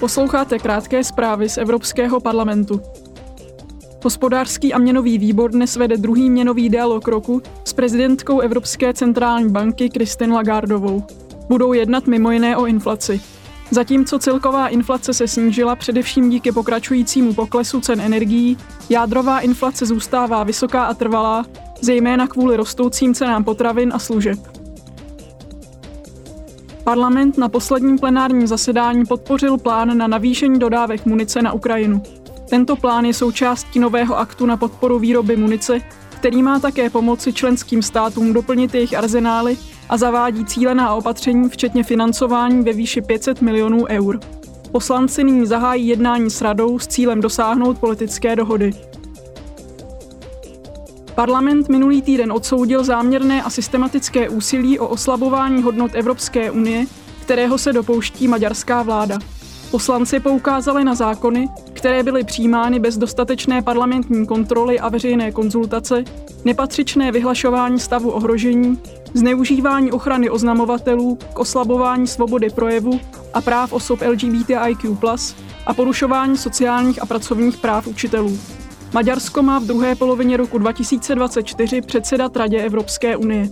Posloucháte krátké zprávy z Evropského parlamentu. Hospodářský a měnový výbor dnes vede druhý měnový dialog roku s prezidentkou Evropské centrální banky Kristin Lagardovou. Budou jednat mimo jiné o inflaci. Zatímco celková inflace se snížila především díky pokračujícímu poklesu cen energií, jádrová inflace zůstává vysoká a trvalá, zejména kvůli rostoucím cenám potravin a služeb. Parlament na posledním plenárním zasedání podpořil plán na navýšení dodávek munice na Ukrajinu. Tento plán je součástí nového aktu na podporu výroby munice, který má také pomoci členským státům doplnit jejich arzenály a zavádí cílená opatření, včetně financování ve výši 500 milionů eur. Poslanci nyní zahájí jednání s radou s cílem dosáhnout politické dohody. Parlament minulý týden odsoudil záměrné a systematické úsilí o oslabování hodnot Evropské unie, kterého se dopouští maďarská vláda. Poslanci poukázali na zákony, které byly přijímány bez dostatečné parlamentní kontroly a veřejné konzultace, nepatřičné vyhlašování stavu ohrožení, zneužívání ochrany oznamovatelů k oslabování svobody projevu a práv osob LGBTIQ+, a porušování sociálních a pracovních práv učitelů. Maďarsko má v druhé polovině roku 2024 předsedat Radě Evropské unie.